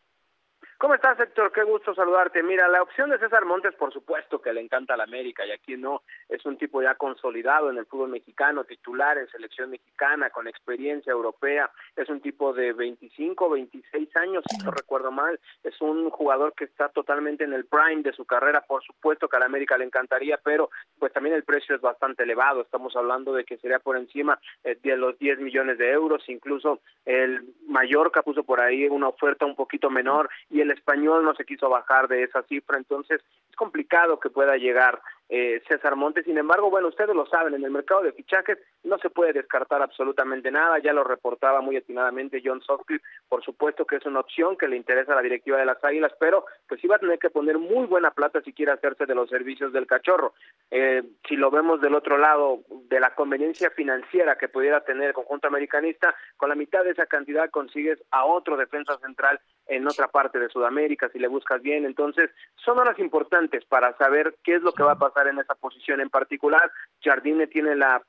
Speaker 14: ¿Cómo estás, Héctor? Qué gusto saludarte. Mira, la opción de César Montes, por supuesto que le encanta a la América y aquí no, es un tipo ya consolidado en el fútbol mexicano, titular en selección mexicana, con experiencia europea, es un tipo de 25, 26 años, si no recuerdo mal, es un jugador que está totalmente en el prime de su carrera, por supuesto que a la América le encantaría, pero pues también el precio es bastante elevado, estamos hablando de que sería por encima eh, de los 10 millones de euros, incluso el Mallorca puso por ahí una oferta un poquito menor y el español no se quiso bajar de esa cifra, entonces es complicado que pueda llegar eh, César Montes. Sin embargo, bueno, ustedes lo saben, en el mercado de fichajes no se puede descartar absolutamente nada, ya lo reportaba muy atinadamente John Sutcliffe, por supuesto que es una opción que le interesa a la directiva de las Águilas, pero pues iba a tener que poner muy buena plata si quiere hacerse de los servicios del cachorro. Eh, si lo vemos del otro lado, de la conveniencia financiera que pudiera tener el conjunto americanista, con la mitad de esa cantidad consigues a otro defensa central en otra parte de Sudamérica, si le buscas bien. Entonces, son horas importantes para saber qué es lo que va a pasar en esa posición en particular. Jardine tiene la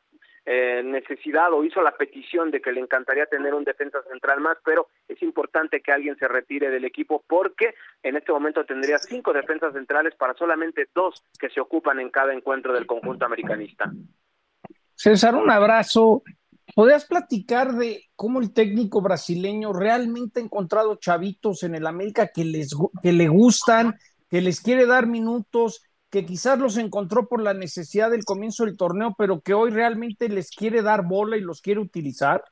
Speaker 14: eh, necesidad o hizo la petición de que le encantaría tener un defensa central más, pero es importante que alguien se retire del equipo porque en este momento tendría cinco defensas centrales para solamente dos que se ocupan en cada encuentro del conjunto americanista.
Speaker 5: César, un abrazo. ¿Podrías platicar de cómo el técnico brasileño realmente ha encontrado chavitos en el América que, les, que le gustan, que les quiere dar minutos, que quizás los encontró por la necesidad del comienzo del torneo, pero que hoy realmente les quiere dar bola y los quiere utilizar?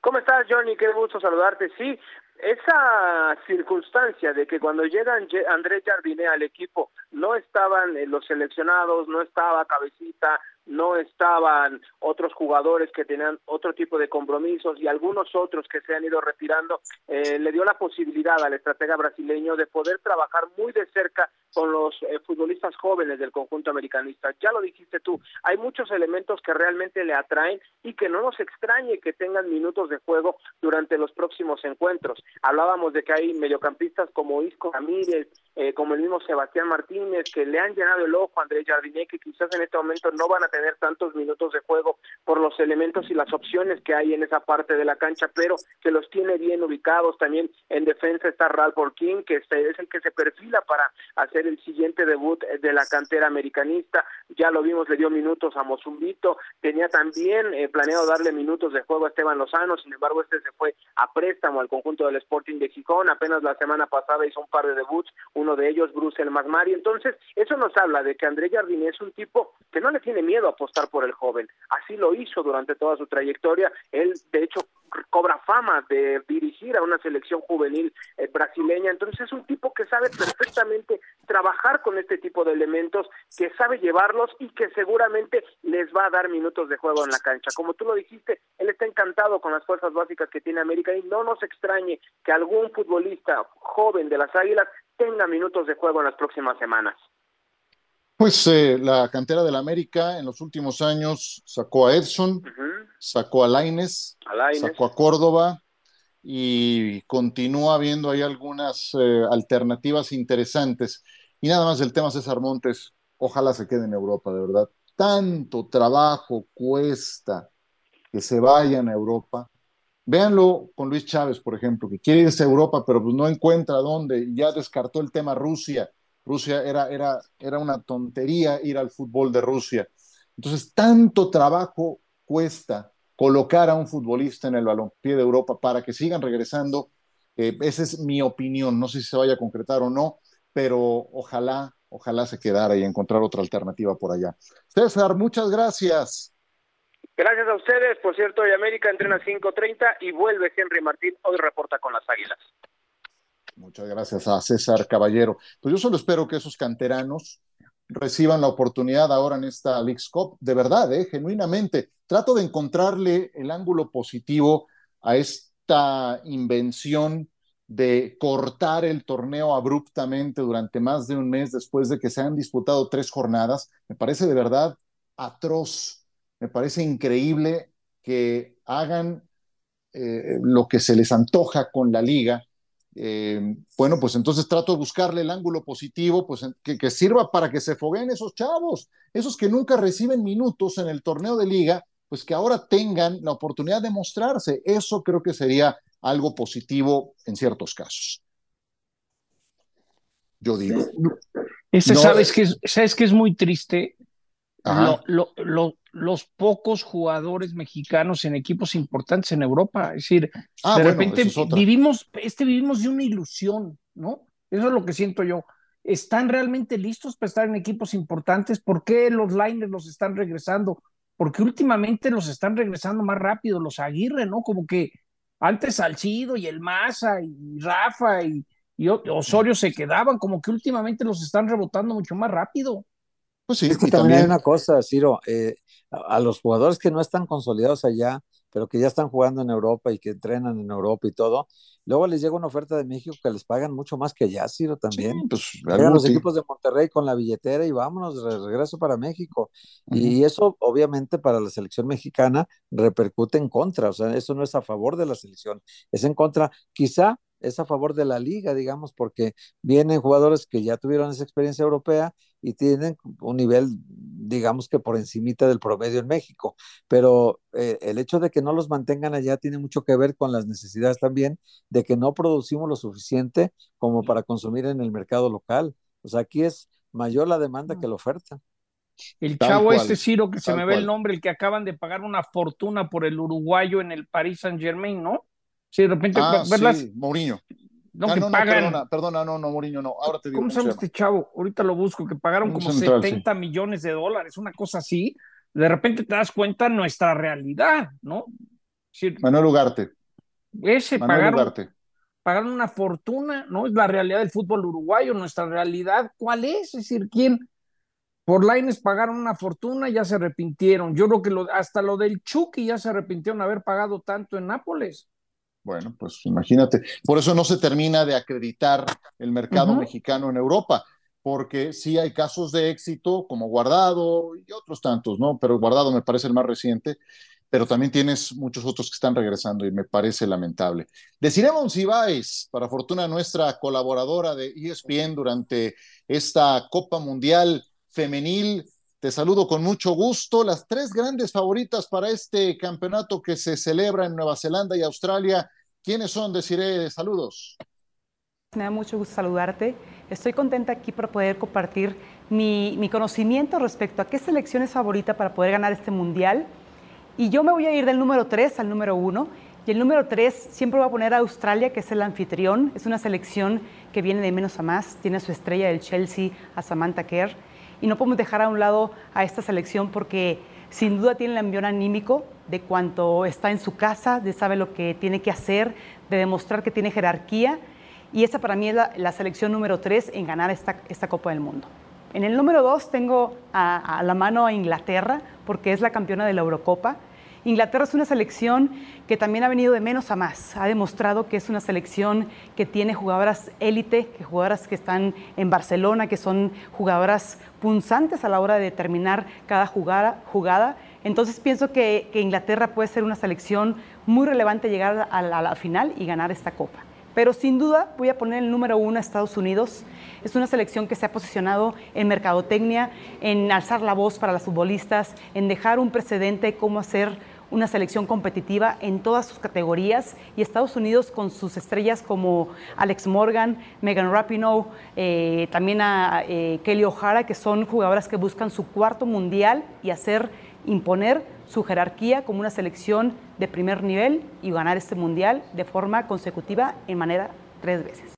Speaker 14: ¿Cómo estás, Johnny? Qué gusto saludarte. Sí, esa circunstancia de que cuando llega Andrés Jardiné al equipo no estaban eh, los seleccionados, no estaba Cabecita, no estaban otros jugadores que tenían otro tipo de compromisos y algunos otros que se han ido retirando, eh, le dio la posibilidad al estratega brasileño de poder trabajar muy de cerca con los eh, futbolistas jóvenes del conjunto americanista. Ya lo dijiste tú, hay muchos elementos que realmente le atraen y que no nos extrañe que tengan minutos de juego durante los próximos encuentros. Hablábamos de que hay mediocampistas como Isco Ramírez, eh, como el mismo Sebastián Martínez, que le han llenado el ojo a Andrés Jardiné, que quizás en este momento no van a tener tantos minutos de juego por los elementos y las opciones que hay en esa parte de la cancha, pero que los tiene bien ubicados. También en defensa está Ralph King, que es el que se perfila para hacer el siguiente debut de la cantera americanista. Ya lo vimos, le dio minutos a Mozumbito, tenía también eh, planeado darle minutos de juego a Esteban Lozano, sin embargo este se fue a préstamo al conjunto del Sporting de Gijón, apenas la semana pasada hizo un par de debuts, uno de ellos Bruce Masmari, entonces eso nos habla de que André Jardín es un tipo que no le tiene miedo a apostar por el joven, así lo hizo durante toda su trayectoria, él de hecho cobra fama de dirigir a una selección juvenil eh, brasileña, entonces es un tipo que sabe perfectamente trabajar con este tipo de elementos, que sabe llevarlos y que seguramente les va a dar minutos de juego en la cancha. Como tú lo dijiste, él está encantado con las fuerzas básicas que tiene América y no nos extrañe que algún futbolista joven de las Águilas tenga minutos de juego en las próximas semanas.
Speaker 3: Pues eh, la cantera del América en los últimos años sacó a Edson, sacó a Laines, sacó a Córdoba y continúa habiendo ahí algunas eh, alternativas interesantes. Y nada más el tema César Montes, ojalá se quede en Europa, de verdad. Tanto trabajo cuesta que se vayan a Europa. Véanlo con Luis Chávez, por ejemplo, que quiere irse a Europa, pero pues no encuentra dónde, y ya descartó el tema Rusia Rusia era, era, era una tontería ir al fútbol de Rusia. Entonces, tanto trabajo cuesta colocar a un futbolista en el balompié de Europa para que sigan regresando. Eh, esa es mi opinión. No sé si se vaya a concretar o no, pero ojalá, ojalá se quedara y encontrar otra alternativa por allá. César, muchas gracias.
Speaker 14: Gracias a ustedes. Por cierto, hoy América entrena 5.30 y vuelve Henry Martín. Hoy reporta con las Águilas.
Speaker 3: Muchas gracias a César Caballero. Pues yo solo espero que esos canteranos reciban la oportunidad ahora en esta League's Cup, de verdad, ¿eh? genuinamente. Trato de encontrarle el ángulo positivo a esta invención de cortar el torneo abruptamente durante más de un mes después de que se han disputado tres jornadas. Me parece de verdad atroz, me parece increíble que hagan eh, lo que se les antoja con la liga eh, bueno, pues entonces trato de buscarle el ángulo positivo, pues que, sirva para que se fogueen esos chavos, esos que nunca reciben minutos en el torneo de liga, pues que ahora tengan la oportunidad de mostrarse. Eso creo que sería algo positivo en ciertos casos. yo digo.
Speaker 5: Este, ¿sabes, que es, ¿Sabes que es muy triste? Los pocos jugadores mexicanos en equipos importantes en Europa. Es decir, ah, de repente vivimos, este vivimos de una ilusión, ¿no? Eso es lo que siento yo. ¿Están realmente listos para estar en equipos importantes? ¿Por qué los liners los están regresando? Porque últimamente los están regresando más rápido, los Aguirre, ¿no? Como que antes Salcido y el Maza y Rafa y, y Osorio se quedaban, como que últimamente los están rebotando mucho más rápido.
Speaker 4: Pues sí, es que también, hay una cosa, Ciro, eh, a, los jugadores que no están consolidados allá, pero que ya están jugando en Europa y que entrenan en Europa y todo, luego les llega una oferta de México que les pagan mucho más que allá, Ciro, también. pues, Llegan los equipos de Monterrey con la billetera y vámonos, de regreso para México. Y eso, obviamente, para la selección mexicana repercute en contra, o sea, eso no es a favor de la selección, es en contra, quizá es a favor de la liga, digamos, porque vienen jugadores que ya tuvieron esa experiencia europea y tienen un nivel, digamos que por encimita del promedio en México. Pero eh, el hecho de que no los mantengan allá tiene mucho que ver con las necesidades también de que no producimos lo suficiente como para consumir en el mercado local. O sea, aquí es mayor la demanda que la oferta.
Speaker 5: El chavo este Ciro, que se me ve el nombre, el que acaban de pagar una fortuna por el uruguayo en el Paris Saint Germain, ¿no? Sí, de repente,
Speaker 3: ah, Sí, Mourinho. No, ah, que pagan... perdona, perdona, no, no, Mourinho, no. Ahora te digo.
Speaker 5: ¿Cómo se llama este chavo? Ahorita lo busco, que pagaron como 70 millones de dólares, una cosa así. De repente te das cuenta nuestra realidad, ¿no?
Speaker 3: Manuel Ugarte.
Speaker 5: Ese pagaron, pagaron una fortuna, ¿no? Es la realidad del fútbol uruguayo, nuestra realidad, ¿cuál es? Es decir, ¿quién? Por Laines pagaron una fortuna, ya se arrepintieron. Yo creo que lo, hasta lo del Chucky ya se arrepintieron de haber pagado tanto en Nápoles.
Speaker 3: Bueno, pues imagínate. Por eso no se termina de acreditar el mercado mexicano en Europa, porque sí hay casos de éxito como Guardado y otros tantos, ¿no? Pero Guardado me parece el más reciente, pero también tienes muchos otros que están regresando y me parece lamentable. Deciremos Ibáez, para fortuna nuestra colaboradora de ESPN durante esta Copa Mundial Femenil, te saludo con mucho gusto. Las tres grandes favoritas para este campeonato que se celebra en Nueva Zelanda y Australia. ¿Quiénes son? Deciré saludos.
Speaker 15: Me da mucho gusto saludarte. Estoy contenta aquí por poder compartir mi, mi, conocimiento respecto a qué selección es favorita para poder ganar este mundial. Y yo me voy a ir del número 3 al número 1. Y el número 3 siempre voy a poner a Australia, que es el anfitrión. Es una selección que viene de menos a más. Tiene a su estrella del Chelsea, a Samantha Kerr y no podemos dejar a un lado a esta selección porque sin duda tiene el ambiente anímico de cuanto está en su casa, de sabe lo que tiene que hacer, de demostrar que tiene jerarquía y esa para mí es la, selección número tres en ganar esta, esta Copa del Mundo. En el número dos tengo a la mano a Inglaterra porque es la campeona de la Eurocopa Inglaterra es una selección que también ha venido de menos a más. Ha demostrado que es una selección que tiene jugadoras élite, que jugadoras que están en Barcelona, que son jugadoras punzantes a la hora de determinar cada jugada. Entonces pienso que, Inglaterra puede ser una selección muy relevante llegar a la, final y ganar esta copa. Pero sin duda voy a poner el número uno a Estados Unidos. Es una selección que se ha posicionado en mercadotecnia, en alzar la voz para las futbolistas, en dejar un precedente de cómo hacer una selección competitiva en todas sus categorías y Estados Unidos con sus estrellas como Alex Morgan, Megan Rapinoe, eh, también a eh, Kelly O'Hara, que son jugadoras que buscan su cuarto mundial y hacer imponer su jerarquía como una selección de primer nivel y ganar este mundial de forma consecutiva en manera tres veces.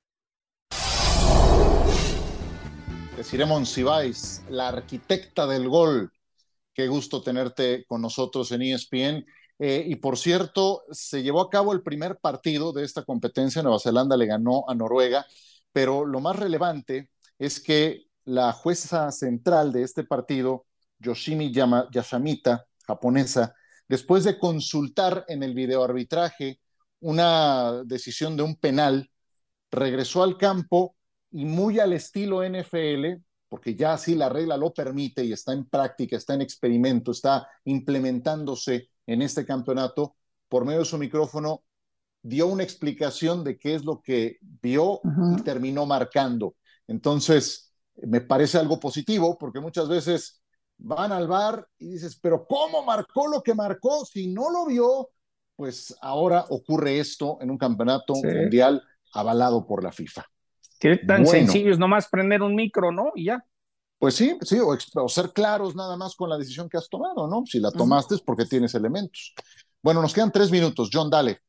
Speaker 3: Deciremos Monsiváis, la arquitecta del gol, Qué gusto tenerte con nosotros en ESPN. Eh, y por cierto, se llevó a cabo el primer partido de esta competencia. Nueva Zelanda le ganó a Noruega, pero lo más relevante es que la jueza central de este partido, Yoshimi Yashamita, japonesa, después de consultar en el videoarbitraje una decisión de un penal, regresó al campo y muy al estilo NFL, porque ya así la regla lo permite y está en práctica, está en experimento, está implementándose en este campeonato, por medio de su micrófono dio una explicación de qué es lo que vio y terminó marcando. Entonces, me parece algo positivo porque muchas veces van al bar y dices, pero ¿cómo marcó lo que marcó? Si no lo vio, pues ahora ocurre esto en un campeonato mundial avalado por la FIFA.
Speaker 5: Que tan sencillo es nomás prender un micro, ¿no? Y ya.
Speaker 3: Pues sí, sí, o, ser claros nada más con la decisión que has tomado, ¿no? Si la tomaste es porque tienes elementos. Bueno, nos quedan tres minutos. John, dale.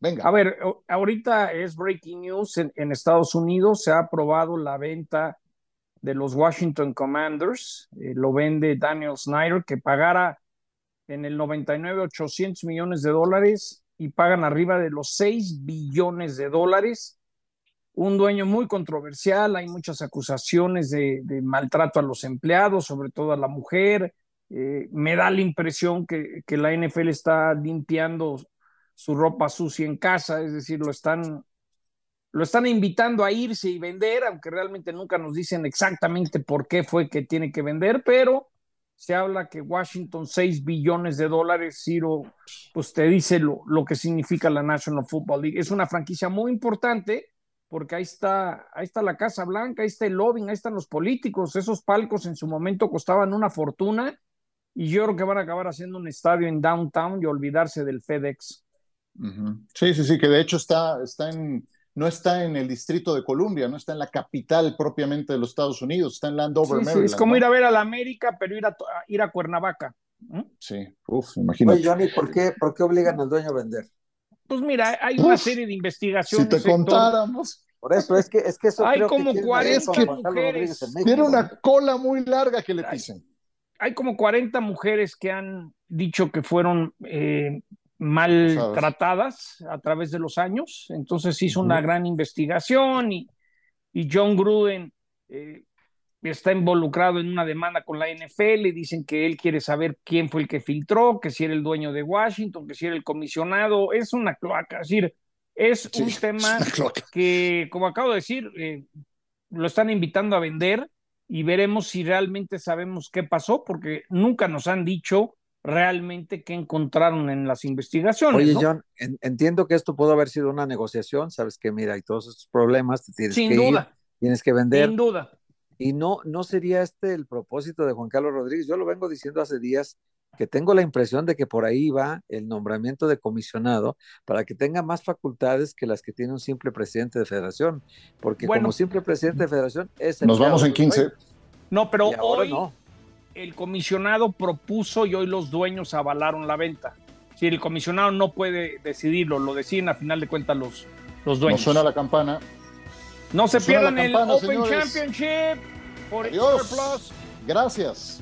Speaker 3: Venga.
Speaker 5: A ver, ahorita es breaking news en, Estados Unidos. Se ha aprobado la venta de los Washington Commanders. Eh, lo vende Daniel Snyder, que pagara en el 99 800 millones de dólares y pagan arriba de los 6 billones de dólares un dueño muy controversial, hay muchas acusaciones de, maltrato a los empleados, sobre todo a la mujer. Eh, me da la impresión que, la NFL está limpiando su ropa sucia en casa, es decir, lo están, lo están invitando a irse y vender, aunque realmente nunca nos dicen exactamente por qué fue que tiene que vender, pero se habla que Washington 6 billones de dólares, Ciro, pues te dice lo, lo que significa la National Football League. Es una franquicia muy importante porque ahí está, ahí está la Casa Blanca, ahí está el lobbying, ahí están los políticos, esos palcos en su momento costaban una fortuna y yo creo que van a acabar haciendo un estadio en downtown y olvidarse del FedEx.
Speaker 3: Sí, sí, sí, que de hecho está, está en, no está en el distrito de Columbia, no está en la capital propiamente de los Estados Unidos, está en Landover,
Speaker 5: sí, es como ir a ver a la América, pero ir a, ir a Cuernavaca.
Speaker 3: Sí, uff, imagínate.
Speaker 4: Oye, Johnny, ¿por qué, ¿por qué obligan al dueño a vender?
Speaker 5: Pues mira, hay una serie de investigaciones.
Speaker 3: Si te contáramos.
Speaker 4: Por eso, es que, es que eso
Speaker 5: hay
Speaker 4: creo
Speaker 5: como
Speaker 4: que
Speaker 5: 40 mujeres.
Speaker 3: Tiene una cola muy larga que le dicen.
Speaker 5: Hay como 40 mujeres que han dicho que fueron eh, maltratadas a través de los años. Entonces hizo una gran investigación y, y John Gruden eh, está involucrado en una demanda con la NFL y dicen que él quiere saber quién fue el que filtró, que si era el dueño de Washington, que si era el comisionado, es una cloaca, es decir, es un tema que, como acabo de decir, eh, lo están invitando a vender y veremos si realmente sabemos qué pasó, porque nunca nos han dicho realmente qué encontraron en las investigaciones.
Speaker 4: Oye, John, entiendo que esto pudo haber sido una negociación, sabes que mira, hay todos estos problemas, te tienes
Speaker 5: Sin
Speaker 4: que
Speaker 5: duda.
Speaker 4: tienes que vender.
Speaker 5: Sin duda.
Speaker 4: Y no, no sería este el propósito de Juan Carlos Rodríguez. Yo lo vengo diciendo hace días que tengo la impresión de que por ahí va el nombramiento de comisionado para que tenga más facultades que las que tiene un simple presidente de federación, porque como simple presidente de federación es...
Speaker 3: Nos vamos en 15.
Speaker 5: No, pero hoy no. el comisionado propuso y hoy los dueños avalaron la venta. Si el comisionado no puede decidirlo, lo deciden a final de cuentas los, los dueños.
Speaker 3: No suena la campana.
Speaker 5: No se pierdan el Open Championship por
Speaker 3: Adiós. Plus. Gracias.